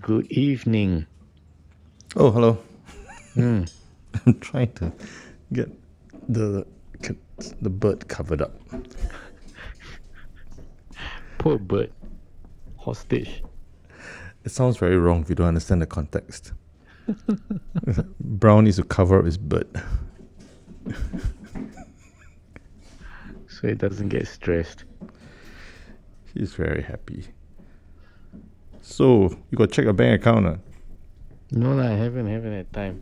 Good evening. Oh, hello. Hmm. I'm trying to get the the bird covered up. Poor bird. Hostage. It sounds very wrong if you don't understand the context. Brown needs to cover up his bird. So it doesn't get stressed. He's very happy. So, you got check your bank account. Uh? No, lah, I haven't, haven't had time.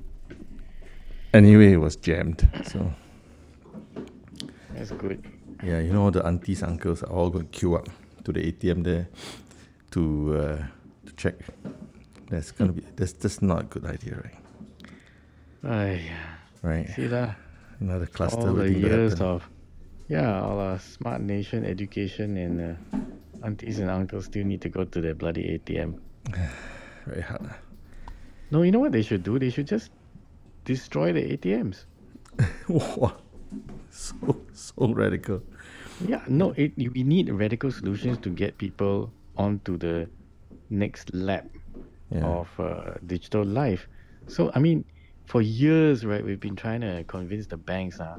Anyway, it was jammed. So, That's good. yeah, you know, the aunties, uncles are all going to queue up to the ATM there to, uh, to check. That's to be, that's just not a good idea, right? Ay, Right. see that Another cluster All the years of, yeah, all our smart nation education and uh, aunties and uncles still need to go to the bloody ATM. Very hard. No, you know what they should do? They should just destroy the ATMs. Wow. So, so radical. Yeah, no, it, we need radical solutions to get people onto the next lap Yeah. of uh, digital life. So, I mean, for years, right, we've been trying to convince the banks uh,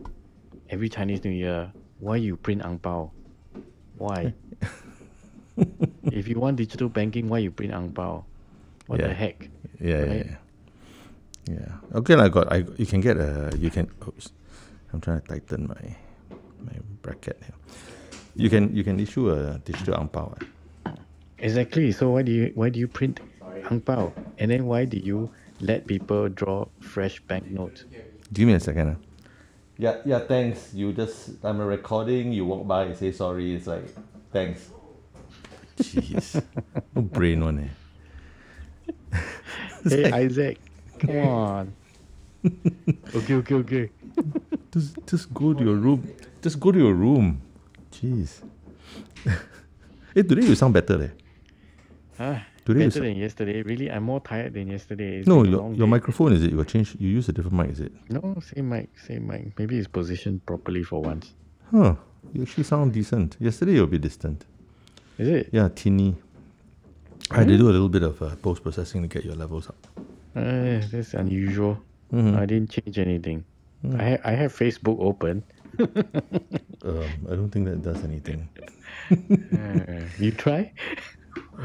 every Chinese New Year, why you print ang pao? Why? if you want digital banking, why you print ang pao? What Yeah. the heck? Yeah, yeah, Right? yeah. Yeah. Okay, I got. I you can get a. You can. Oops, I'm trying to tighten my my bracket here. You can you can issue a digital ang pao. ah. Exactly. So why do you why do you print ang pao? And then why do you let people draw fresh banknotes? Give me a second. ah. Yeah, yeah. Thanks. You just. I'm a recording. You walk by. You say sorry. It's like thanks. Jeez, no brain one. Eh. Hey like, Isaac, come on. okay, okay, okay. just just go to your room. Just go to your room. Jeez. hey, today you sound better, eh? Ah, Today better than yesterday. Really, I'm more tired than yesterday. It's No, your, your microphone is it? You change. You use a different mic, is it? No, same mic, same mic. Maybe it's positioned properly for once. Huh. You actually sound decent. Yesterday you'll be distant. Is it? Yeah, teeny. I had to do a little bit of uh, post processing to get your levels up. Uh, that's unusual. Mhm. I didn't change anything. I ha- I have Facebook open. Um, I don't think that does anything. Uh, you try?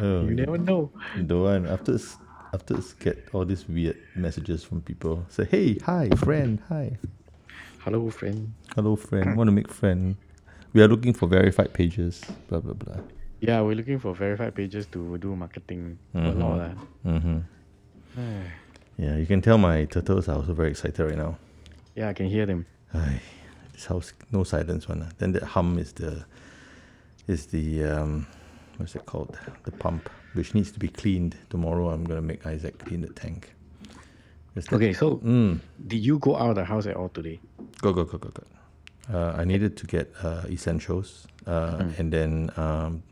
Oh, You never know. Don't. After s- after get all these weird messages from people. Say, hey, hi, friend, hi, Hello, friend. hello, friend. Want to make friend? We are looking for verified pages. Blah blah blah. Yeah, we're looking for verified pages to do marketing. A Mhm. lot lah. Ah, Yeah, you can tell my turtles are also very excited right now. yeah, I can hear them. Ay, this house no silence one. ah. Then that hum is the is the um what's it called? The pump, which needs to be cleaned. Tomorrow I'm gonna make Isaac clean the tank. That- Okay, so Mm. did you go out of the house at all today? Go go go go go. Uh, I needed to get uh, essentials, uh, and then um,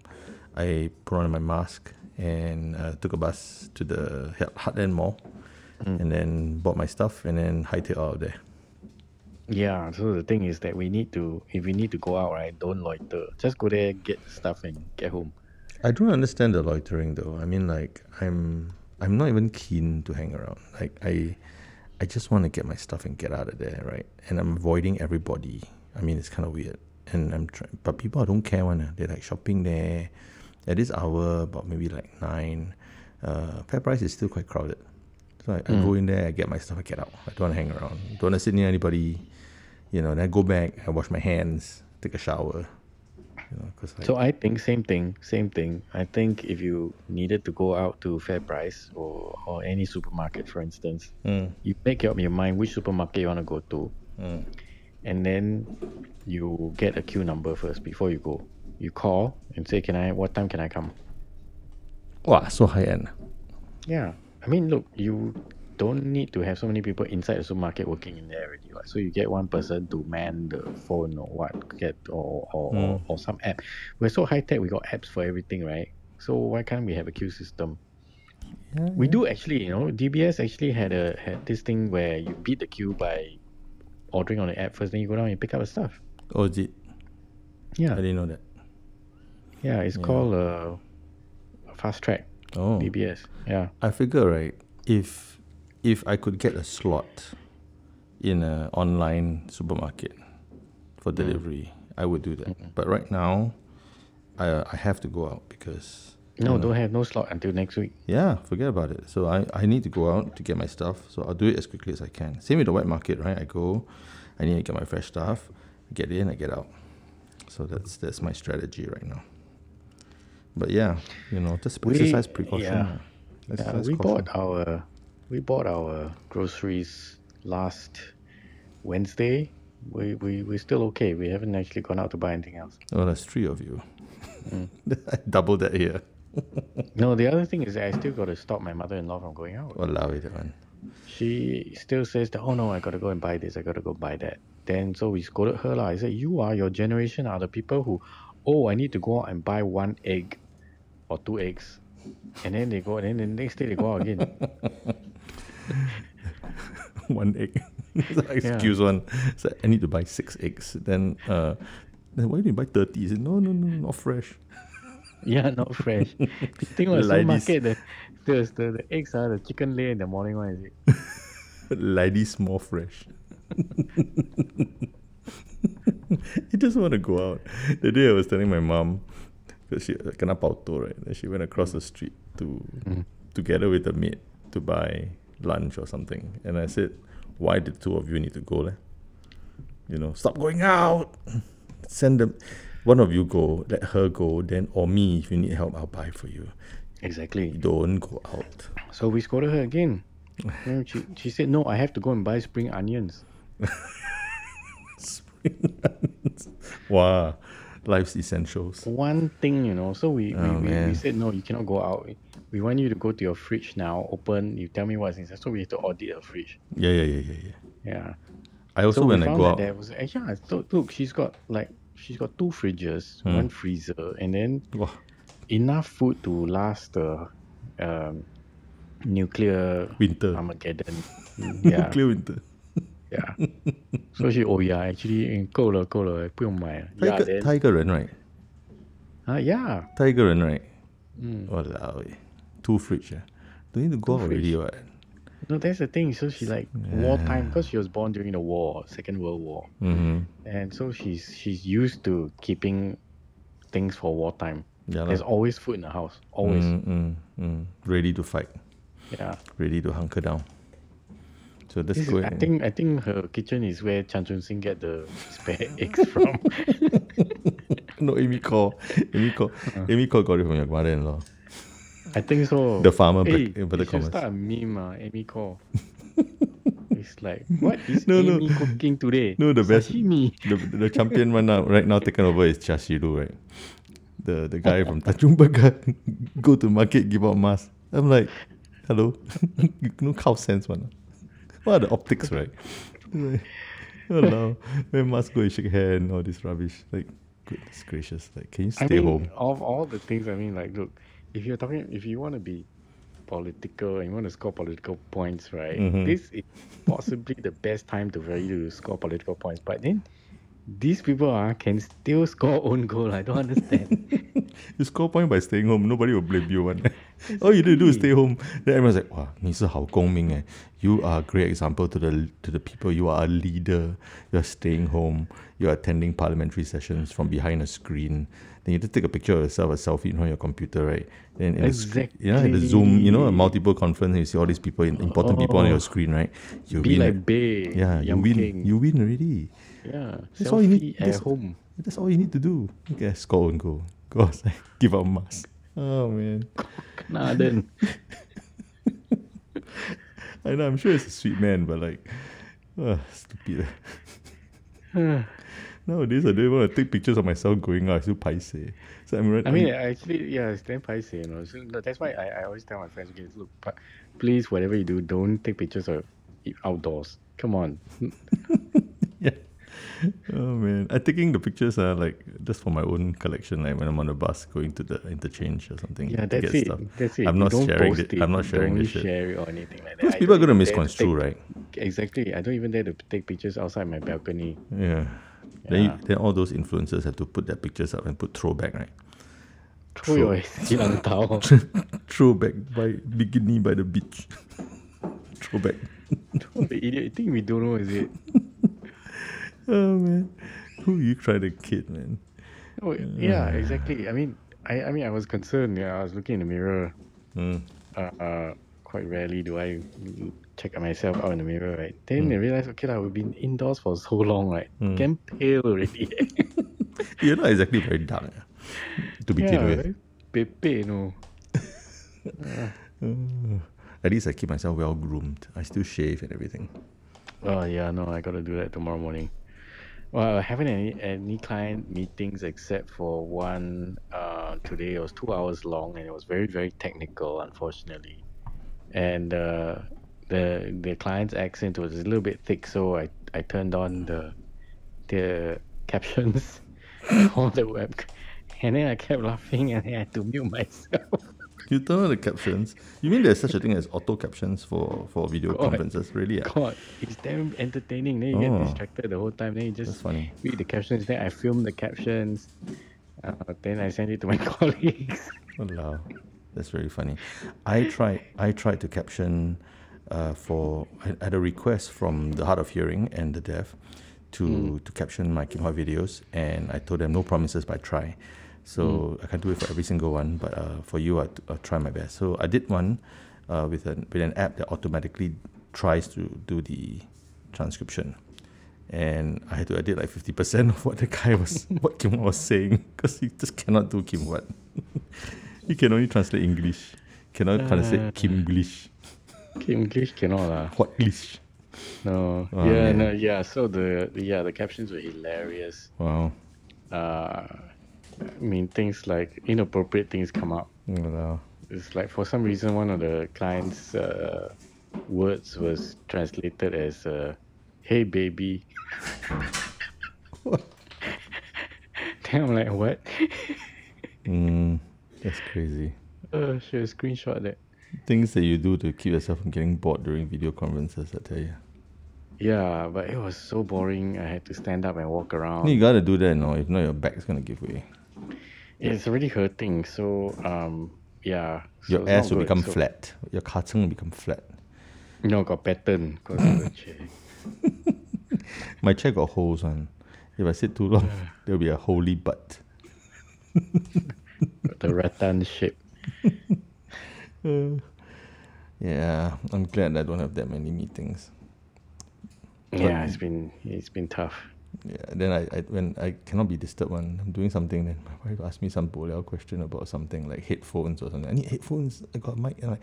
I put on my mask and uh, took a bus to the Heart- Heartland Mall, and then bought my stuff and then hightailed out of there. Yeah, so the thing is that we need to, if we need to go out, right, don't loiter. Just go there, get stuff, and get home. I don't understand the loitering though. I mean, like I'm I'm not even keen to hang around. Like I I just want to get my stuff and get out of there, right? And I'm avoiding everybody. I mean, it's kind of weird. And I'm trying, but people I don't care one. ah. They're like shopping there at this hour, about maybe like nine. Uh, FairPrice is still quite crowded. So I, I go in there, I get my stuff, I get out. I don't want to hang around. Don't want to sit near anybody. You know, then I go back, I wash my hands, take a shower. You know, like, So I think same thing, same thing. I think if you needed to go out to Fair Price or, or any supermarket, for instance, Mm, you make up your mind which supermarket you want to go to, mm. and then you get a queue number first before you go. You call and say, "Can I? What time can I come?" Wow, so high end. Yeah, I mean, look, you don't need to have so many people inside the supermarket working in there already. Right? So you get one person to man the phone or what, get or or, or, mm. or some app. We're so high tech. We got apps for everything, right? So why can't we have a queue system? Yeah, We do actually, you know, DBS actually had a had this thing where you beat the queue by ordering on the app first, then you go down and pick up the stuff. Oh, is it? I didn't know that. Yeah, it's Yeah. called uh, fast track. Oh. BBS. Yeah. I figure right if if I could get a slot in an online supermarket for Mm. delivery, I would do that. But right now, I I have to go out because No, don't have no slot until next week. yeah, forget about it. So I, I need to go out to get my stuff. So I'll do it as quickly as I can. Same with the wet market, right? I go, I need to get my fresh stuff, get in, I get out. So that's that's my strategy right now. But yeah, you know, just We- exercise precaution. yeah. Yeah, we caution. bought our we bought our groceries last Wednesday. We we we're still okay. We haven't actually gone out to buy anything else. Oh, that's three of you. Mm. Double that here. No, the other thing is that I still got to stop my mother-in-law from going out. Allow it, man. She still says that, oh no, I gotta go and buy this, I gotta go buy that. Then so we scolded her lah. I said, you are your generation are the people who, oh, I need to go out and buy one egg, or two eggs, and then they go, and then the next day they go out again. one egg. Excuse one. So I need to buy six eggs. Then uh then why do you buy thirty? He said, no, no, no, not fresh. yeah, not fresh. the thing was, Like so market the, the, the the eggs are the chicken lay in the morning one is it? Ladies more fresh. he just want to go out. The day I was telling my mom, because she uh, kena pauto, right? Then she went across the street to mm-hmm. together with the maid to buy lunch or something. And I said, Why the two of you need to go? Leh? You know, stop going out. Send them one of you go, let her go, then or me if you need help, I'll buy for you. Exactly. Don't go out. So we scolded her again. She, she said, no, I have to go and buy spring onions. spring onions. wow. Life's essentials. one thing, you know. So we, Oh, we, we, we said no, you cannot go out. We want you to go to your fridge now, open. You tell me what's inside. So we have to audit a fridge. Yeah, yeah, yeah, yeah, yeah. Yeah. I also so when I go out, there was yeah. So look, she's got like she's got two fridges, Hmm. one freezer, and then wow, enough food to last the um, nuclear winter, Armageddon. Yeah, clear winter. yeah. So she oh yeah, actually 嗯够了够了，不用买了。Yeah, 他一个 then 他一个人 right， uh, yeah. 他一个人 right， Mm. Walao, eh. two fridge ah. Don't need to go Two out already what? No, that's the thing. So she like wartime because she was born during the war, Second World War, Mm-hmm. and so she's she's used to keeping things for wartime. Yeah, There's lah. always food in the house, always. Mm, mm, mm. Ready to fight, Yeah. ready to hunker down. So that's This is. I think I think her kitchen is where Chan Chun Sing get the spare eggs from. no, Amy call. Amy call. Uh. Amy call got it from your mother-in-law. I think so. The farmer Hey, back- inverted you should start a meme, uh, Amy call. it's like, what is No, no. Amy cooking today? No, the best- Sashimi. The the champion one now, right now taken over is Chia Shi-Lu, right? The the guy from Tanjung Pagar go to market give out mask. I'm like, hello, know cow sense one. What are the optics, right? Like, Hello, we must go and shake hand, all this rubbish. Like, goodness gracious, like, can you I stay mean, home? Of all the things, I mean, like, look, if you're talking, if you want to be political and you want to score political points, right? Mhm. This is possibly the best time to for you to score political points. But then these people uh, can still score own goal. I don't understand. You score point by staying home. Nobody will blame you one All you need to do is stay home. Then everyone's like, "Wow, 你是好公民哎. You are a great example to the to the people. You are a leader. You are staying home. You are attending parliamentary sessions from behind a screen. Then you just take a picture of yourself, a selfie in front of your computer, right? Then in the screen, you know, in the Zoom, you know, a Exactly. multiple conference, you see all these people, important people on Oh. your screen, right? You be win. like Bay. yeah, you Yam win. King. You win already. yeah. That's all you need- Selfie at that's- home. That's all you need to do. Okay, score and go. Go outside, give out mask. Oh man. Nah, then. I know, I'm sure it's a sweet man, but like, uh, stupid. Nowadays, I don't even want to take pictures of myself going out. I still paise. So I'm right. I mean, actually, yeah, it's damn pricey, you know. So that's why I, I always tell my friends, okay, look, please, whatever you do, don't take pictures of outdoors. Come on. yeah. Oh man, I'm taking the pictures are like just for my own collection. Like when I'm on the bus going to the interchange or something. Yeah, that's get it. stuff. That's it. I'm not sharing post it. I'm not sharing don't this shit. share it or anything like that. Because people are gonna misconstrue, take- right? Exactly. I don't even dare to take pictures outside my balcony. Yeah. Then, you, then all those influencers have to put their pictures up and put throwback, right? Throw your tao. Throwback by bikini by the beach. Throwback. the idiot. You think we don't know, is it? Oh man, who you try to kid, man? Oh, yeah, exactly. I mean, I, I mean, I was concerned. Yeah, I was looking in the mirror. Mm. Uh, uh, quite rarely do I check myself out in the mirror, right? Then I realized, okay, lah, we've been indoors for so long, right? Mm. Getting pale already. You're not exactly very dark, eh, to begin yeah, with. pepe, no. Uh, at least I keep myself well groomed. I still shave and everything. Oh yeah, no, I gotta do that tomorrow morning. Well, I haven't any any client meetings except for one uh, today. It was two hours long and it was very very technical, unfortunately. And uh, the the client's accent was a little bit thick, so I, I turned on the the captions on the web, and then I kept laughing and I had to mute myself. You turn on the captions. You mean there's such a thing as auto captions for, for video God. conferences? Really? ah? God, it's damn entertaining. Then you Oh. get distracted the whole time. Then you just funny. read the captions. Then I film the captions. Uh, then I send it to my colleagues. Walao. That's really funny. I tried I tried to caption uh, for I had a request from the hard of hearing and the deaf to to caption my Kim Huat videos and I told them no promises but I try. So I can't do it for every single one, but uh, for you I I'll try my best. So I did one uh, with an with an app that automatically tries to do the transcription. And I had to edit like fifty percent of what the guy was what Kim was saying because he just cannot do Kim Huat. he can only translate English. Cannot translate Kimglish. English cannot lah. Whatglish. No. Oh, yeah, man. no, yeah. So the yeah the captions were hilarious. Wow. Uh, I mean things like inappropriate things come up. Wow. It's like for some reason one of the clients' uh, words was translated as uh, "Hey baby." then I'm like, what? Mm, that's crazy. uh, should have screenshot that. Things that you do to keep yourself from getting bored during video conferences, I tell you. Yeah, but it was so boring. I had to stand up and walk around. You gotta do that, no? If not, your back's gonna give way. It's already hurting. So um, yeah. so Your ass will good. become So- flat. Your carton will become flat. No, got pattern. the chair. My chair got holes on. If I sit too long, there'll be a holy butt. Got the rattan shape. Uh, yeah, I'm glad I don't have that many meetings. Yeah, it's been it's been tough. Then I, I when I cannot be disturbed when I'm doing something, then my wife asks me some boliao question about something like headphones or something. I need headphones. I got a mic. And like,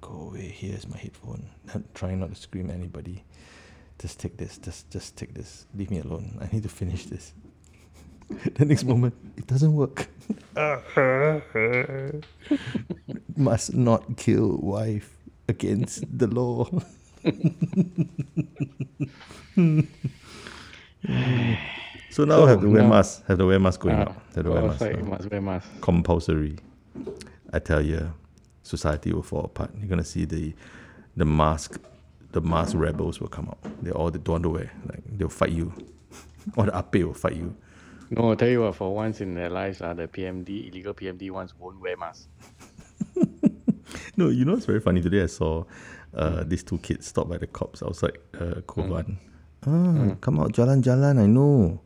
go away. Here's my headphone. I'm trying not to scream at anybody. Just take this. Just just take this. Leave me alone. I need to finish this. the next moment, it doesn't work. Must not kill wife against the law. so now I have to wear no. mask. Have to wear mask going Ah, out. Have to wear well, mask. like, must wear mask. Compulsory. I tell you, society will fall apart. You're gonna see the the mask the mask rebels will come out. They all they don't want to wear. Like they'll fight you. or the ape will fight you. No, I'll tell you what, for once in their lives, uh, the PMD, illegal PMD ones won't wear masks. No, you know it's very funny. Today I saw uh, these two kids stopped by the cops outside uh, Kovan. Ah, come out, jalan jalan. I know,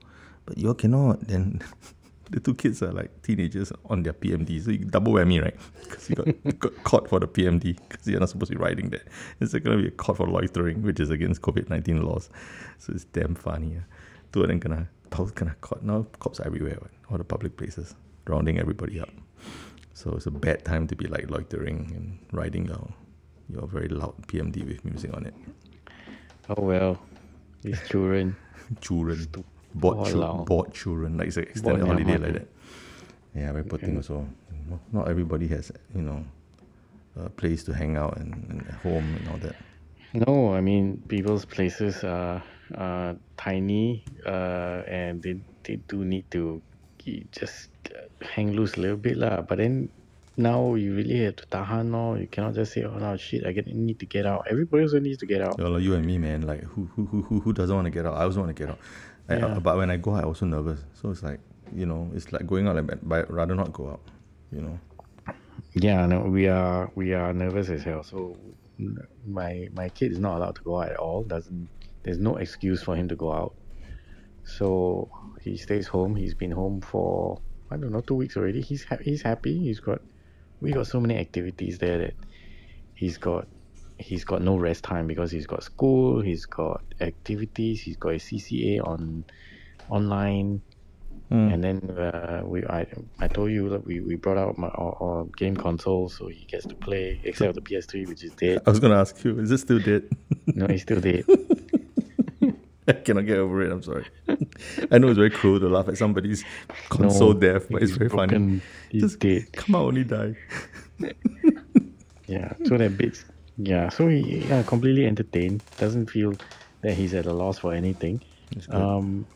but you all cannot. Then the two kids are like teenagers on their PMD, so you double whammy, right? Because you got, got caught for the PMD because you're not supposed to be riding that. It's going to be a caught for loitering, which is against COVID nineteen laws. So it's damn funny. ah. Two of them kena, both kena caught. Now cops are everywhere, what? all the public places, rounding everybody up. So it's a bad time to be like loitering and riding your your very loud PMD with music on it. Oh well, these children. Children, bored, chil- Walao. bored children, like it's an extended Bored holiday like that. Yeah, very poor thing also. Not everybody has you know a place to hang out and, and a home and all that. No, I mean people's places are uh, tiny, uh, and they they do need to just uh, hang loose a little bit lah. But then now you really have to tahan no. You cannot just say, oh no shit, I get, need to get out. Everybody also needs to get out. Like you and me, man. Like who who who who, who doesn't want to get out? I also want to get out. I, Yeah. but when I go, I also nervous. So it's like you know, it's like going out, like, but I'd rather not go out. you know. Yeah, no, we are we are nervous as hell. So my my kid is not allowed to go out at all. Doesn't there's no excuse for him to go out. So he stays home. He's been home for I don't know two weeks already. He's ha- he's happy. He's got we got so many activities there that he's got he's got no rest time because he's got school. He's got activities. He's got a CCA on online. Mm. And then uh, we, I, I told you that we, we brought out my our, our game console, so he gets to play. Except the PS3, which is dead. I was gonna ask you, is it still dead? No, he's still dead. I cannot get over it. I'm sorry. I know it's very cruel to laugh at somebody's console No, death, but it's very funny. broken. He's Just dead. come out, only die. Yeah. So that bits. Yeah. So he yeah, completely entertained. Doesn't feel that he's at a loss for anything. Um.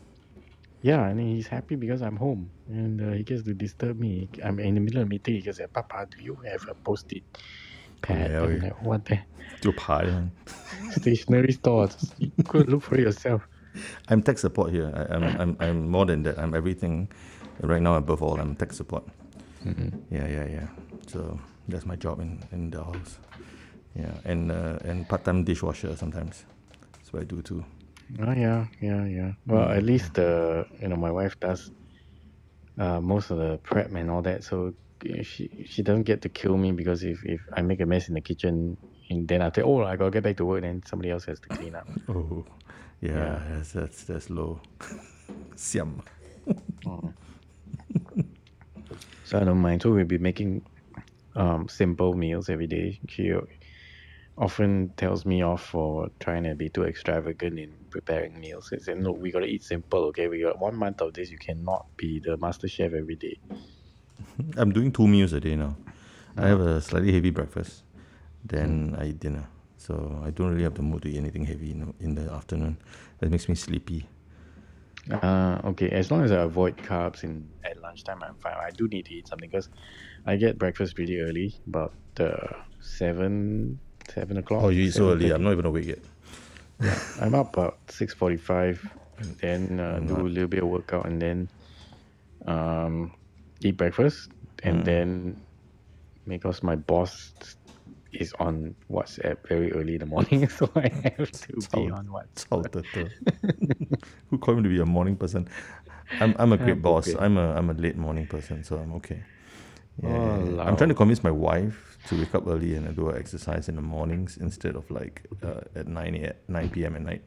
Yeah, and he's happy because I'm home and uh, he gets to disturb me. I'm in the middle of a meeting. He goes, "Papa, do you have a post-it pad?" Yeah, "What the high. stationery store? You go look for yourself." I'm tech support here. I, I'm, I'm, I'm more than that. I'm everything. Right now, above all, I'm tech support. Yeah, yeah, yeah. So that's my job in, in the house. Yeah, and uh, and part time dishwasher sometimes. That's what I do too. Oh yeah, yeah, yeah. Well, at least uh, you know my wife does uh, most of the prep and all that, so she she doesn't get to kill me because if, if I make a mess in the kitchen, and then I say, oh, I gotta get back to work, and then somebody else has to clean up. Oh, yeah, Yeah. That's, that's that's low. Siam. So I don't mind. So we'll be making um, simple meals every day. She often tells me off for trying to be too extravagant in preparing meals. She said, "No, we gotta eat simple. Okay, we got one month of this. You cannot be the master chef every day." I'm doing two meals a day now. I have a slightly heavy breakfast, then I eat dinner. So I don't really have the mood to eat anything heavy in, the- in the afternoon. That makes me sleepy. Uh, okay. As long as I avoid carbs in at lunchtime, I'm fine. I do need to eat something because I get breakfast pretty early, about uh, seven seven o'clock. Oh, you eat so early. I'm not even awake yet. I'm up about six forty-five, then uh, do a little bit of workout, and then um, eat breakfast, and Mm. then because my boss is on WhatsApp very early in the morning, so I have to be on WhatsApp. Who called me to be a morning person? I'm, I'm a great I'm boss. okay. I'm a I'm a late morning person, so I'm okay. Yeah, yeah. I'm trying to convince my wife to wake up early and do her exercise in the mornings instead of like uh, at 9 a, 9 p.m. at night.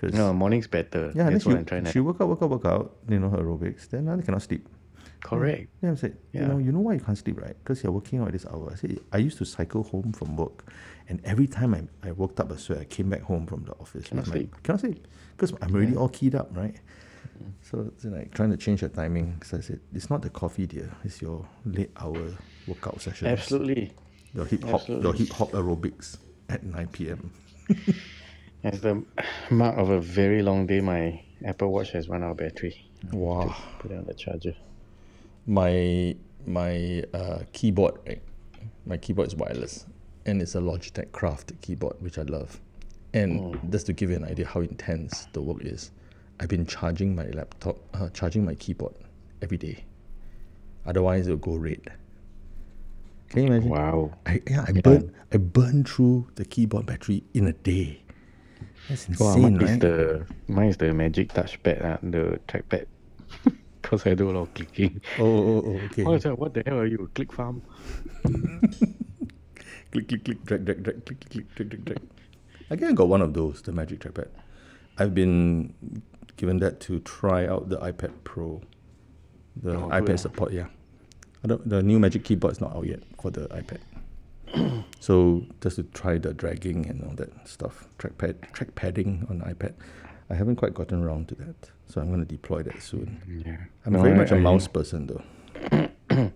'Cause- No, morning's better. yeah, that's then what she, I'm trying to. she work out, work out, work out, you know, her aerobics. Then I cannot sleep. Correct. Then I said, you know, you know why you can't sleep, right? Because you're working out at this hour. I said, I used to cycle home from work, and every time I, I worked up a sweat, I came back home from the office. Cannot I'm like, sleep. Cannot sleep. Because I'm already all keyed up, right? Mm-hmm. So it's like trying to change the timing. So I said, it's not the coffee, dear. It's your late hour workout session. Absolutely. Your hip hop, your hip hop aerobics at 9 p.m. As the mark of a very long day, my Apple Watch has run out of battery. Wow. Put it on the charger. My my uh, keyboard right my keyboard is wireless and it's a logitech craft keyboard which i love and just to give you an idea how intense the work is i've been charging my laptop uh, charging my keyboard every day otherwise it'll go red can you imagine Wow. I, yeah, I Yeah. burn I burn through the keyboard battery in a day. That's Wow, insane, mine is the mine is the magic touchpad, uh, the trackpad. Because I do a lot of clicking. Oh, oh, oh, oh okay. Oh, so what the hell are you? Click farm? click, click, click, drag, drag, drag, click, click, click, drag, drag, drag. I think I got one of those, the Magic Trackpad. I've been given that to try out the iPad Pro. The Oh, iPad good, support, yeah. I don't, the new Magic Keyboard is not out yet for the iPad. so just to try the dragging and all that stuff, trackpad, track padding on the iPad. I haven't quite gotten around to that, so I'm going to deploy that soon. Yeah. I'm No, very I- much a I- mouse person though.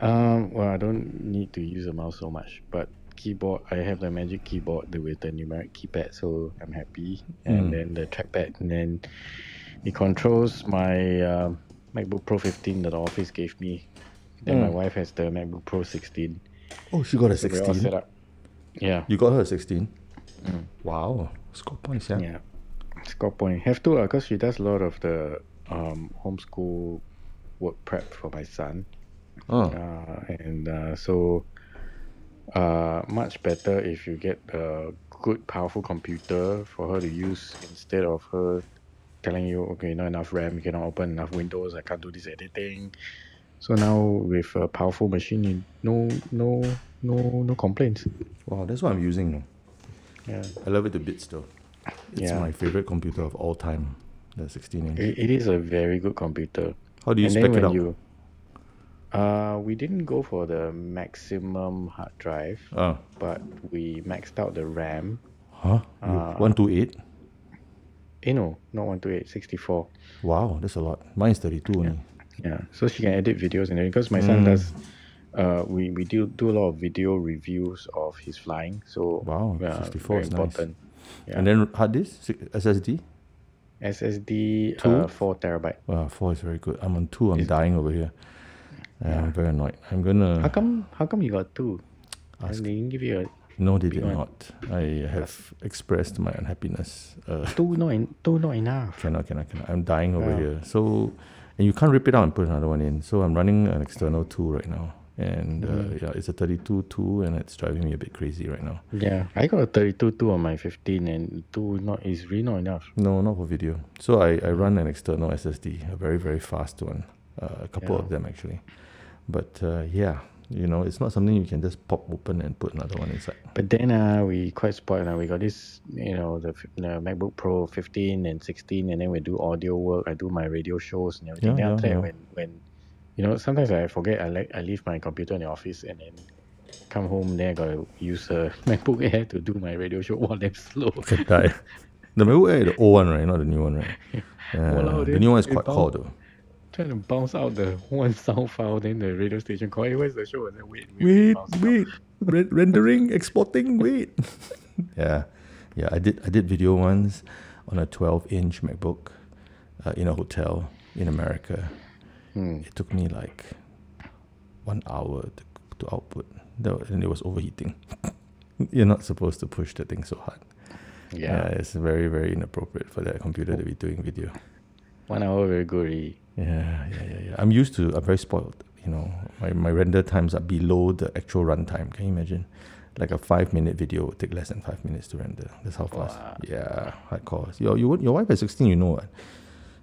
Um, well, I don't need to use a mouse so much, but keyboard, I have the magic keyboard the- with the numeric keypad, so I'm happy. And Mm. then the trackpad, and then it controls my um MacBook Pro 15 that the office gave me. Then my Mm. wife has the MacBook Pro 16. Oh, she got a So we're all 16. set up. Yeah. You got her a 16? Wow. Score points, yeah. Yeah. Score point. Have to, because she does a lot of the um, homeschool work prep for my son. Oh, uh, and uh, so uh, much better if you get a good, powerful computer for her to use instead of her telling you, okay, not enough RAM, you cannot open enough windows, I can't do this editing. So now with a powerful machine, no, no, no, no complaints. wow, that's what I'm using now. Yeah, I love it to bits though. It's Yeah. my favorite computer of all time, the 16 inch. it, is a very good computer. How do you and spec it out? you, uh, we didn't go for the maximum hard drive, Ah, but we maxed out the RAM. huh? You, Uh, 128? Eh, no, not 128, 64. Wow, that's a lot. Mine's 32 only. Yeah, so she can edit videos and everything. Because my son Mm. does, uh, we we do do a lot of video reviews of his flying. So Wow, yeah, 64 very is nice. Yeah. And then hard disk, SSD? SSD Two? uh, four terabyte. Wow, 4 is very good. I'm on 2, I'm dying over here. Yeah, I'm very annoyed. I'm gonna. How come? How come you got two? And Ask- they didn't give you a No, they did one? not. I have expressed my unhappiness. Uh, two. Not en- two. Not enough. cannot, cannot, cannot. I'm dying over Yeah. here. So, and you can't rip it out and put another one in. So I'm running an external tool right now, and uh, Mhm. yeah, it's a 32 2 and it's driving me a bit crazy right now. Yeah, I got a 32 two on my 15, and two not is really not enough. No, not for video. So I, I run an external SSD, a very very fast one, uh, a couple Yeah. of them actually. But uh, yeah, you know, it's not something you can just pop open and put another one inside. But then uh, we quite spoiled. Uh, we got this, you know, the, the MacBook Pro 15 and 16, and then we do audio work. I do my radio shows and everything. Yeah, then yeah, after yeah. when when, you know, sometimes I forget. I like I leave my computer in the office and then come home. Then I gotta use a MacBook Air to do my radio show. Wow, damn slow. The MacBook Air, the old one, right? Not the new one, right? Yeah, Walao, the new one is quite cool though. Trying to bounce out the one sound file, then the radio station call. Hey, where's the show? And then wait, wait, Wait, wait, Re- rendering, exporting, wait. yeah, yeah. I did. I did video once on a 12-inch MacBook uh, in a hotel in America. Hmm. It took me like one hour to, to output, That and it was overheating. You're not supposed to push the thing so hard. Yeah, it's very, very inappropriate for that computer to be doing video. one hour very good. Yeah, yeah, yeah, yeah. I'm used to. I'm very spoiled. You know, my, my render times are below the actual runtime. Can you imagine? Like a five minute video would take less than five minutes to render. That's how fast. Wow. Yeah, hardcore. Your you, your wife at 16, you know what?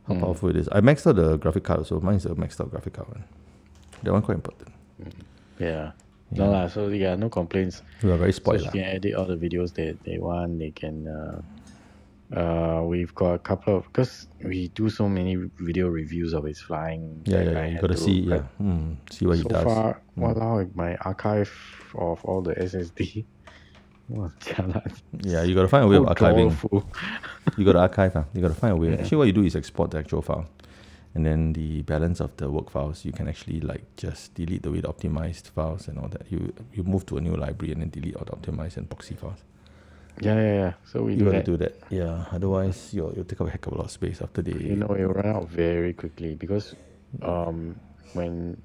How Mm. powerful it is. I maxed out the graphic card, so mine is a maxed out graphic card one. That one quite important. Yeah. Yeah. No lah. So yeah, no complaints. We are very So spoiled. she lah. can edit all the videos that they want. They can. Uh, uh, we've got a couple of because we do so many video reviews of his flying. Yeah, yeah, yeah. You gotta to see, yeah, mm, see what he does. so far, Mm. walao, my archive of all the SSD. Yeah, you gotta find a way of archiving. you got to archive. Huh? You got to find a way. Yeah. Actually, what you do is export the actual file, and then the balance of the work files you can actually like just delete the weight optimized files and all that. You you move to a new library and then delete all the optimized and proxy files. Yeah, yeah, yeah. So we You do got to that. do that. Yeah. Otherwise, you'll you'll take up a heck of a lot of space after the. You know, it will run out very quickly because um, when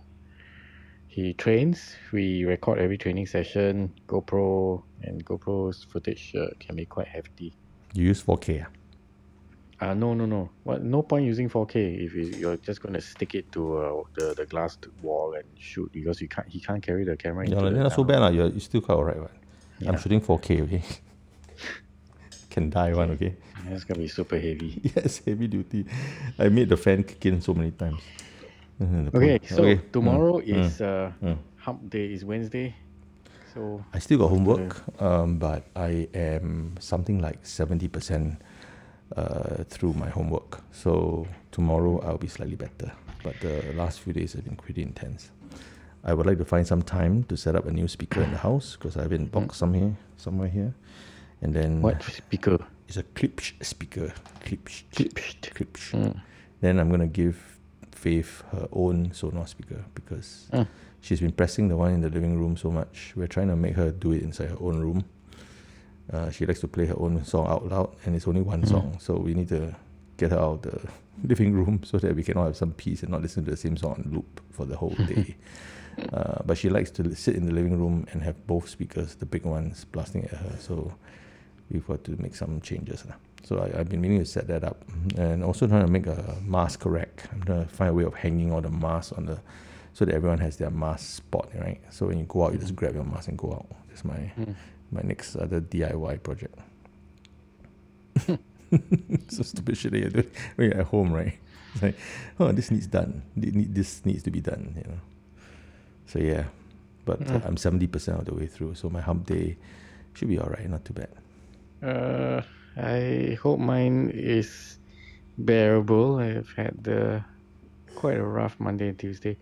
he trains, we record every training session. GoPro and GoPro's footage uh, can be quite hefty. you use 4K. ah? Uh, no, no, no. What? No point using 4K if you, you're just going to stick it to uh, the the glass wall and shoot because you can't. He can't carry the camera. Yeah, the that's so bad. lah. You're, you're still quite alright. Right? I'm shooting 4K, okay? Can die one, okay? Yeah, It's gonna be super heavy. yes, heavy duty. I made the fan kick in so many times. Mhm, the Okay, so okay, mm, tomorrow mm, is uh, mm. hump day. Is Wednesday. So I still got homework, um, but I am something like 70% uh, through my homework. So tomorrow I'll be slightly better. But the last few days have been pretty intense. I would like to find some time to set up a new speaker in the house because I have it in box some here, somewhere here. And then what speaker? it's a Klipsch speaker. Klipsch. Klipsch. Mm. Then I'm gonna give Faith her own Sonos speaker because Mm. she's been pressing the one in the living room so much. We're trying to make her do it inside her own room. Uh, she likes to play her own song out loud, and it's only one Mm. song, so we need to get her out of the living room so that we can all have some peace and not listen to the same song on loop for the whole day. uh, but she likes to sit in the living room and have both speakers, the big ones, blasting at her. So we've got to make some changes. lah. So I, I've been meaning to set that up and also trying to make a mask rack. I'm trying to find a way of hanging all the masks on the so that everyone has their mask spot, right? So when you go out, you just grab your mask and go out. That's my Mm. my next other DIY project. so stupid shit that you're doing when you're at home, right? It's like, oh, this needs done. This needs to be done, you know. So yeah, but Mm. I'm seventy percent of the way through, so my hump day should be alright. Not too bad. Uh, I hope mine is bearable. I've had the quite a rough Monday and Tuesday.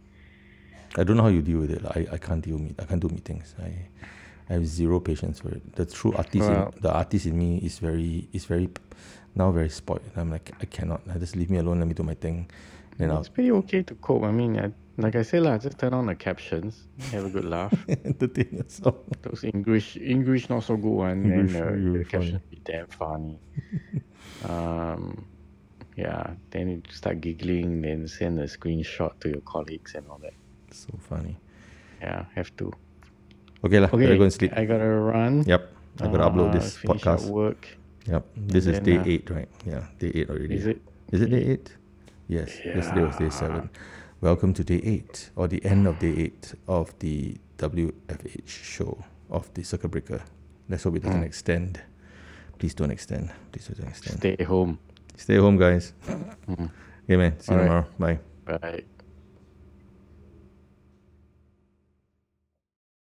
I don't know how you deal with it. I, I can't deal meet. I can't do meetings. I I have zero patience for it. The true artist, in, the artist in me is very is very now very spoiled. I'm like I cannot. I just leave me alone. Let me do my thing. Then I'll It's pretty okay to cope. I mean, I, like I said, lah, just turn on the captions, have a good laugh. entertain yourself. Those English, English not so good one, then English uh, very the caption be damn funny. um, yeah, then you start giggling, then send a screenshot to your colleagues and all that. So funny. Yeah, have to. Okay lah. Okay, go and sleep. I gotta run. Yep. I gotta upload Uh, this podcast. work. Yep. This is then, day uh, eight, right? Yeah, day eight already. Is it? Is it day eight? Yes. Yesterday was day seven. Welcome to day eight, or the end of day eight of the WFH show of the Circuit Breaker. Let's hope it doesn't Mm. extend. Please don't extend. Please don't extend. Stay home. Stay home, guys. Mm. Man. See you Alright. tomorrow. Bye. Bye.